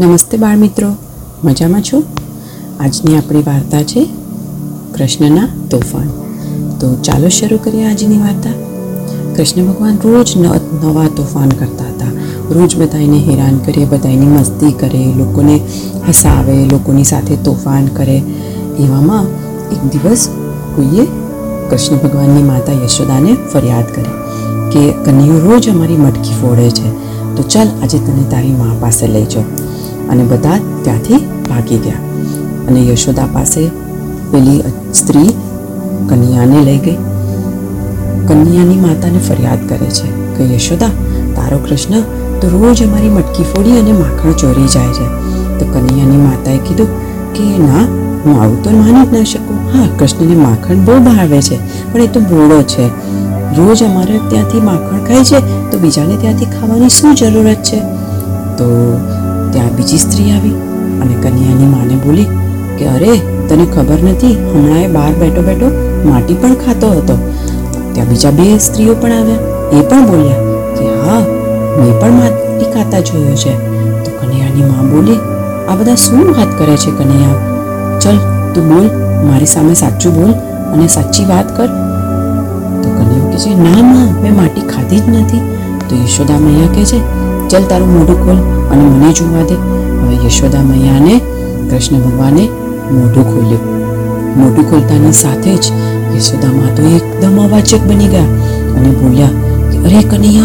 નમસ્તે બાળ મિત્રો મજામાં છો? આજની આપણી વાર્તા છે કૃષ્ણના તોફાન. તો ચાલો શરૂ કરીએ આજની વાર્તા. કૃષ્ણ ભગવાન રોજ નવા તોફાન કરતા હતા. રોજ બધાને હેરાન કરે બધાની મસ્તી કરે, લોકોને હસાવે, લોકોની સાથે તોફાન કરે. એવામાં એક દિવસ કોઈએ કૃષ્ણ ભગવાનની માતા યશોદાને ફરિયાદ કરી કે, કનૈયો, રોજ અમારી મટકી ફોડે છે. તો ચાલ આજે તને તારી મા પાસે લઈ જાઓ. અને બધા ત્યાંથી ભાગી ગયા. અને યશોદા પાસે પેલી સ્ત્રી કન્યાને લઈ ગઈ. કન્યાની માતાને ફરિયાદ કરે છે કે, યશોદા, તારો કૃષ્ણ તો રોજ અમારી મટકી ફોડી અને માખણ ચોરી જાય છે. તો કન્યાની માતાએ કીધું કે, ના, હું આવું તો માની જ ના શકું. હા, કૃષ્ણને માખણ બહુ ભાવે છે, પણ એ તો બોળો છે. રોજ અમારે ત્યાંથી માખણ ખાય છે, તો બીજાને ત્યાંથી ખાવાની શું જરૂરત છે? તો ત્યાં બીજી સ્ત્રી આવી અને કન્યાની માને બોલી કે અરે, તને ખબર નથી હમણાં એ બહાર બેઠો બેઠો માટી પણ ખાતો હતો. ત્યાં બીજા બે સ્ત્રીઓ પણ આવ્યા. એ પણ બોલ્યા કે હા, મેં પણ માટી ખાતા જોયો છે. તો કન્યાની માં બોલી, આ બધા શું વાત કરે છે કન્યા? ચલ, તું બોલ, મારી સામે સાચું બોલ અને સાચી વાત કર. તો કન્યા કહે છે, ના માં મેં માટી ખાધી જ નથી. તો યશોદા મૈયા કહે છે ચલ તારું મોઢું ખોલ અને મને જોવા દે. હવે યશોદા મૈયાને, કૃષ્ણ ભગવાને મોઢું ખોલ્યું. મોઢું ખોલતાની સાથે જ યશોદામાં તો એકદમ અવાચક બની ગયા અને બોલ્યા કે, અરે કનૈયા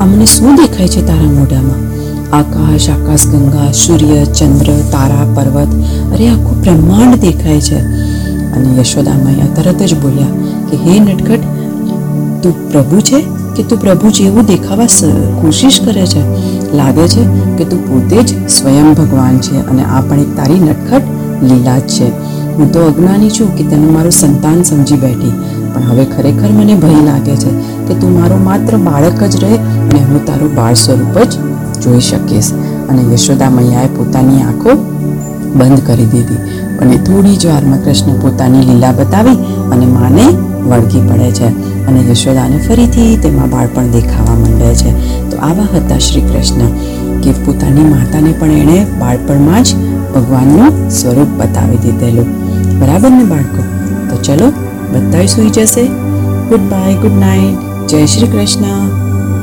આ મને શું દેખાય છે તારા મોઢામાં? આકાશ આકાશ ગંગા, સૂર્ય, ચંદ્ર, તારા, પર્વત. અરે, આખું બ્રહ્માંડ દેખાય છે. અને યશોદા મૈયા તરત જ બોલ્યા કે, હે નટખટ, તું પ્રભુ છે? કે તું પ્રભુ જેવું દેખાવા કોશિશ કરે છે, લાગે છે કે તું પોતે જ સ્વયં ભગવાન છે અને આ પણ એક તારી નટખટ લીલા જ છે. હું તો અજ્ઞાની છું કે તને મારું સંતાન સમજી બેઠી, પણ હવે ખરેખર મને ભય લાગે છે કે તું મારો માત્ર બાળક જ રહે અને હું તારું બાળ સ્વરૂપ જ જોઈ શકીશ. અને યશોદા મૈયાએ પોતાની આંખો બંધ કરી દીધી અને થોડી જ વારમાં કૃષ્ણ પોતાની લીલા બતાવી અને માને વળગી પડે છે. અને યશોદાને ફરીથી તેમાં બાળપણ દેખાવા માંડે છે. તો આવા હતા શ્રી કૃષ્ણ કે પોતાની માતાને પણ એણે બાળપણમાં જ ભગવાનનું સ્વરૂપ બતાવી દીધેલું. બરાબર ને બાળકો? તો ચલો બધા સૂઈ જશે. ગુડ બાય ગુડ નાઇટ જય શ્રી કૃષ્ણ